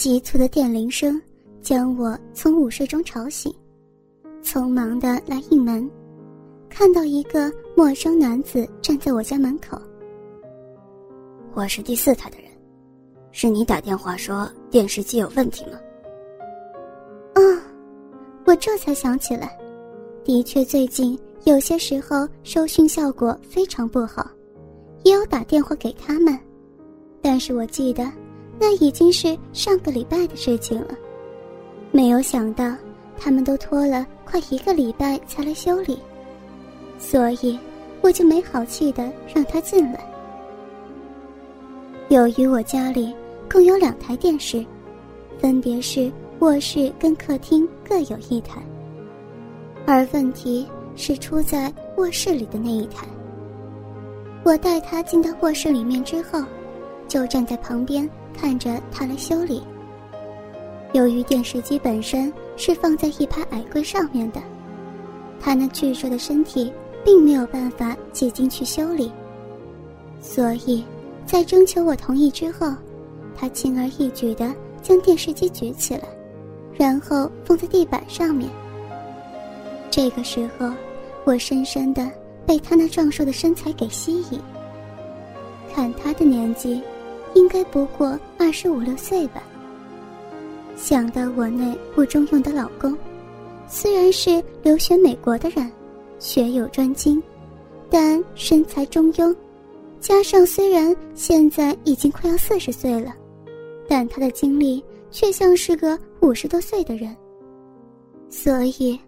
急促的电铃声将我从午睡中吵醒，匆忙的来应门，看到一个陌生男子站在我家门口。我是第四台的人，是你打电话说电视机有问题吗？啊，我这才想起来，的确最近有些时候收讯效果非常不好，也有打电话给他们，但是我记得。那已经是上个礼拜的事情了，没有想到他们都拖了快一个礼拜才来修理，所以我就没好气的让他进来。由于我家里共有两台电视，分别是卧室跟客厅各有一台，而问题是出在卧室里的那一台。我带他进到卧室里面之后，就站在旁边。看着他来修理。由于电视机本身是放在一排矮柜上面的，他那巨硕的身体并没有办法挤进去修理，所以，在征求我同意之后，他轻而易举地将电视机举起来，然后放在地板上面。这个时候，我深深地被他那壮硕的身材给吸引。看他的年纪。应该不过二十五六岁吧。想到我那不中用的老公，虽然是留学美国的人，学有专精，但身材中庸，加上虽然现在已经快要四十岁了，但他的精力却像是个五十多岁的人。所以，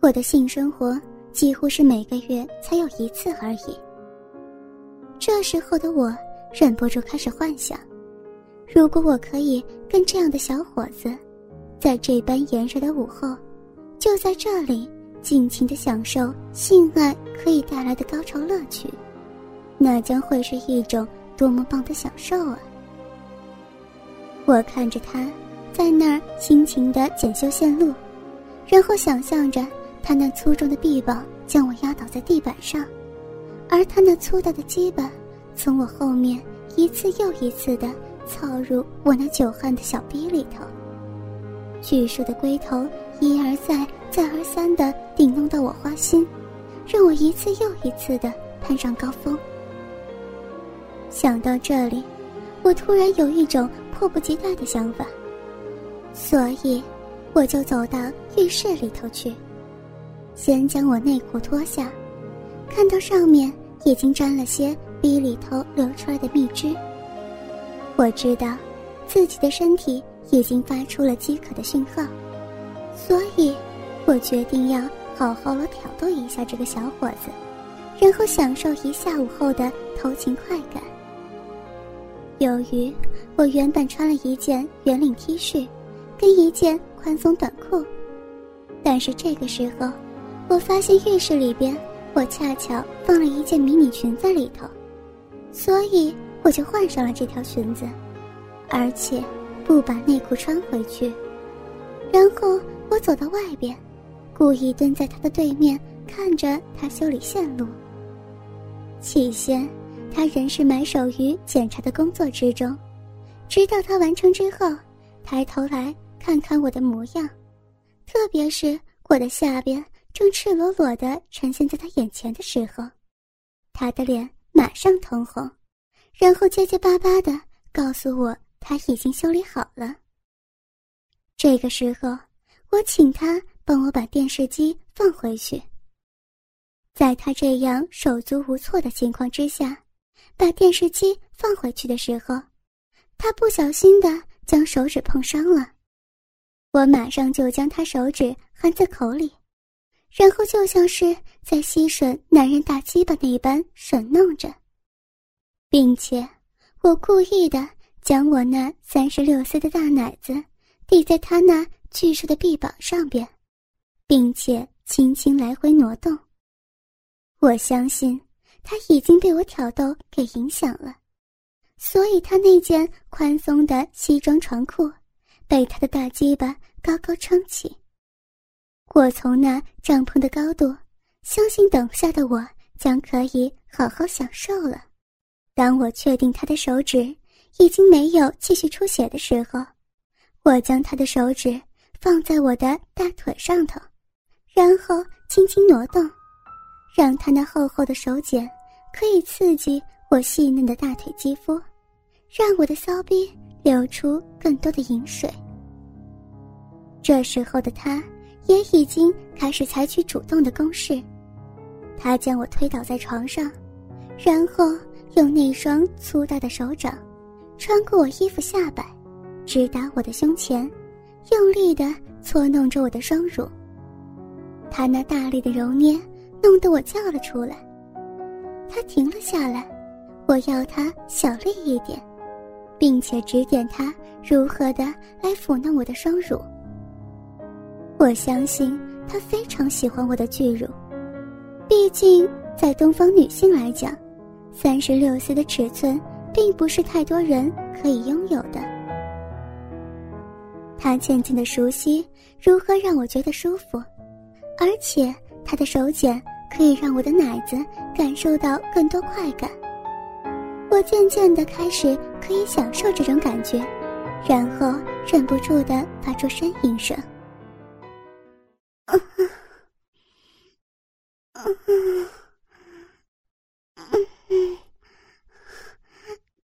我的性生活几乎是每个月才有一次而已。这时候的我。忍不住开始幻想，如果我可以跟这样的小伙子，在这般炎热的午后，就在这里尽情的享受性爱可以带来的高潮乐趣，那将会是一种多么棒的享受啊！我看着他在那儿辛勤的检修线路，然后想象着他那粗重的臂膀将我压倒在地板上，而他那粗大的鸡巴。从我后面一次又一次的操入我那久旱的小逼里头，巨硕的龟头一而再、再而三的顶弄到我花心，让我一次又一次的攀上高峰。想到这里，我突然有一种迫不及待的想法，所以我就走到浴室里头去，先将我内裤脱下，看到上面已经沾了些。鼻里头流出来的蜜汁。我知道，自己的身体已经发出了饥渴的讯号，所以，我决定要好好的挑逗一下这个小伙子，然后享受一下午后的偷情快感。由于我原本穿了一件圆领 T 恤，跟一件宽松短裤，但是这个时候，我发现浴室里边我恰巧放了一件迷你裙在里头。所以我就换上了这条裙子，而且不把内裤穿回去。然后我走到外边，故意蹲在他的对面，看着他修理线路。起先，他仍是埋首于检查的工作之中，直到他完成之后，抬头来看看我的模样，特别是我的下边正赤裸裸的呈现在他眼前的时候，他的脸。马上通红，然后结结巴巴的告诉我他已经修理好了。这个时候，我请他帮我把电视机放回去。在他这样手足无措的情况之下，把电视机放回去的时候，他不小心的将手指碰伤了。我马上就将他手指含在口里。然后就像是在吸吮男人大鸡巴那般吮弄着，并且我故意的将我那三十六岁的大奶子抵在他那巨硕的臂膀上边，并且轻轻来回挪动。我相信他已经被我挑逗给影响了，所以他那件宽松的西装长裤被他的大鸡巴高高撑起。我从那帐篷的高度，相信等下的我将可以好好享受了。当我确定他的手指已经没有继续出血的时候，我将他的手指放在我的大腿上头，然后轻轻挪动，让他那厚厚的手茧可以刺激我细嫩的大腿肌肤，让我的骚逼流出更多的饮水。这时候的他也已经开始采取主动的攻势，他将我推倒在床上，然后用那双粗大的手掌穿过我衣服下摆。直达我的胸前，用力地搓弄着我的双乳。他那大力的揉捏，弄得我叫了出来。他停了下来，我要他小力一点，并且指点他如何的来抚弄我的双乳。我相信他非常喜欢我的巨乳，毕竟在东方女性来讲，三十六 C 的尺寸并不是太多人可以拥有的。他渐渐的熟悉如何让我觉得舒服，而且他的手茧可以让我的奶子感受到更多快感。我渐渐的开始可以享受这种感觉，然后忍不住的发出呻吟声。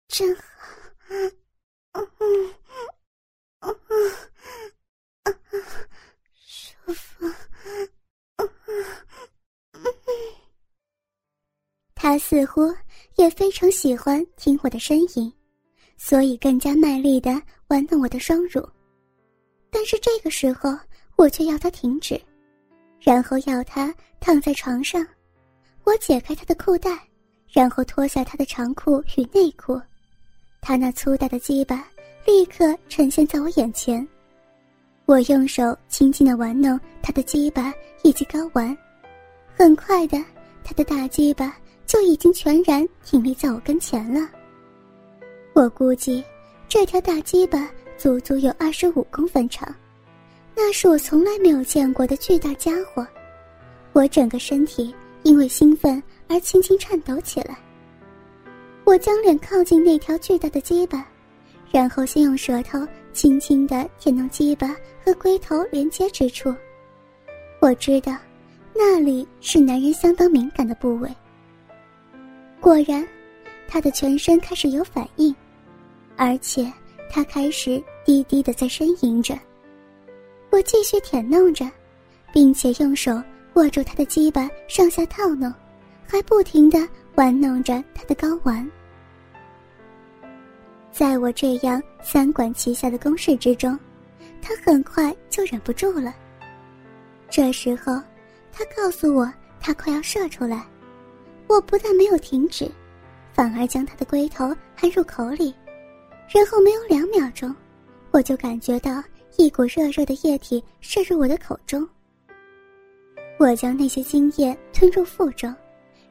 真好。舒服，他似乎也非常喜欢听我的呻吟，所以更加卖力的玩弄我的双乳。但是这个时候，我却要他停止，然后要他躺在床上。我解开他的裤带，然后脱下他的长裤与内裤，他那粗大的鸡巴立刻呈现在我眼前。我用手轻轻的玩弄他的鸡巴以及睾丸，很快的，他的大鸡巴就已经全然挺立在我跟前了。我估计，这条大鸡巴足足有二十五公分长，那是我从来没有见过的巨大家伙。我整个身体因为兴奋而轻轻颤抖起来。我将脸靠近那条巨大的鸡巴，然后先用舌头。轻轻地舔弄鸡巴和龟头连接之处，我知道，那里是男人相当敏感的部位。果然，他的全身开始有反应，而且他开始低低的在呻吟着。我继续舔弄着，并且用手握住他的鸡巴上下套弄，还不停地玩弄着他的睾丸。在我这样三管齐下的攻势之中，他很快就忍不住了。这时候，他告诉我他快要射出来，我不但没有停止，反而将他的龟头含入口里，然后没有两秒钟，我就感觉到一股热热的液体射入我的口中。我将那些精液吞入腹中，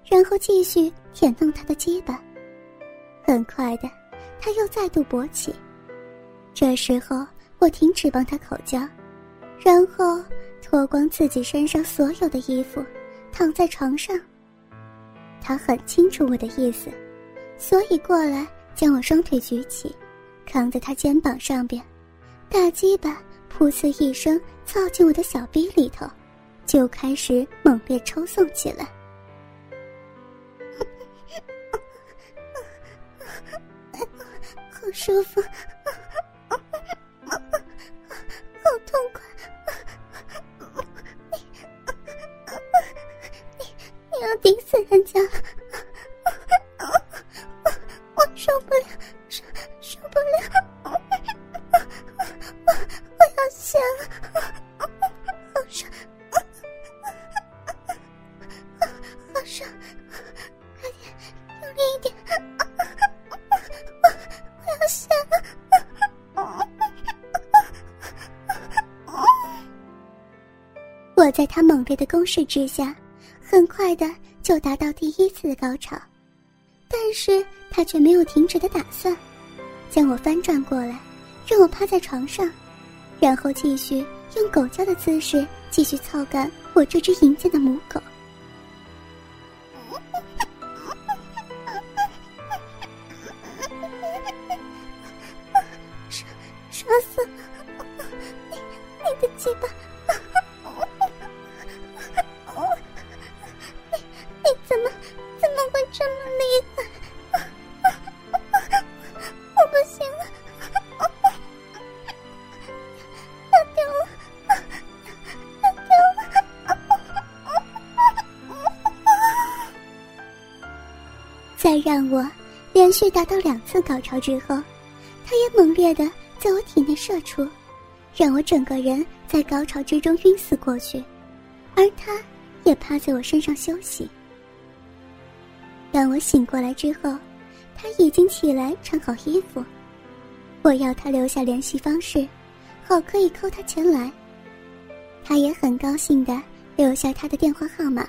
然后继续舔弄他的鸡巴，很快的。他又再度勃起，这时候我停止帮他口交，然后脱光自己身上所有的衣服，躺在床上。他很清楚我的意思，所以过来将我双腿举起，扛在他肩膀上边，大鸡巴噗呲一声操进我的小逼里头，就开始猛烈抽送起来。好舒服，我我要下，好爽，好爽！快点，用力一点！我在他猛烈的攻势之下，很快的就达到第一次的高潮，但是他却没有停止的打算，将我翻转过来，让我趴在床上，然后继续用狗叫的姿势继续操干我这只淫贱的母狗。在让我连续达到两次高潮之后，他也猛烈的在我体内射出，让我整个人在高潮之中晕死过去，而他也趴在我身上休息。当我醒过来之后，他已经起来穿好衣服，我要他留下联系方式，好可以扣他前来。他也很高兴的留下他的电话号码，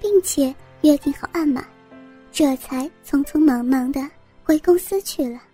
并且约定好暗码，这才匆匆忙忙的回公司去了。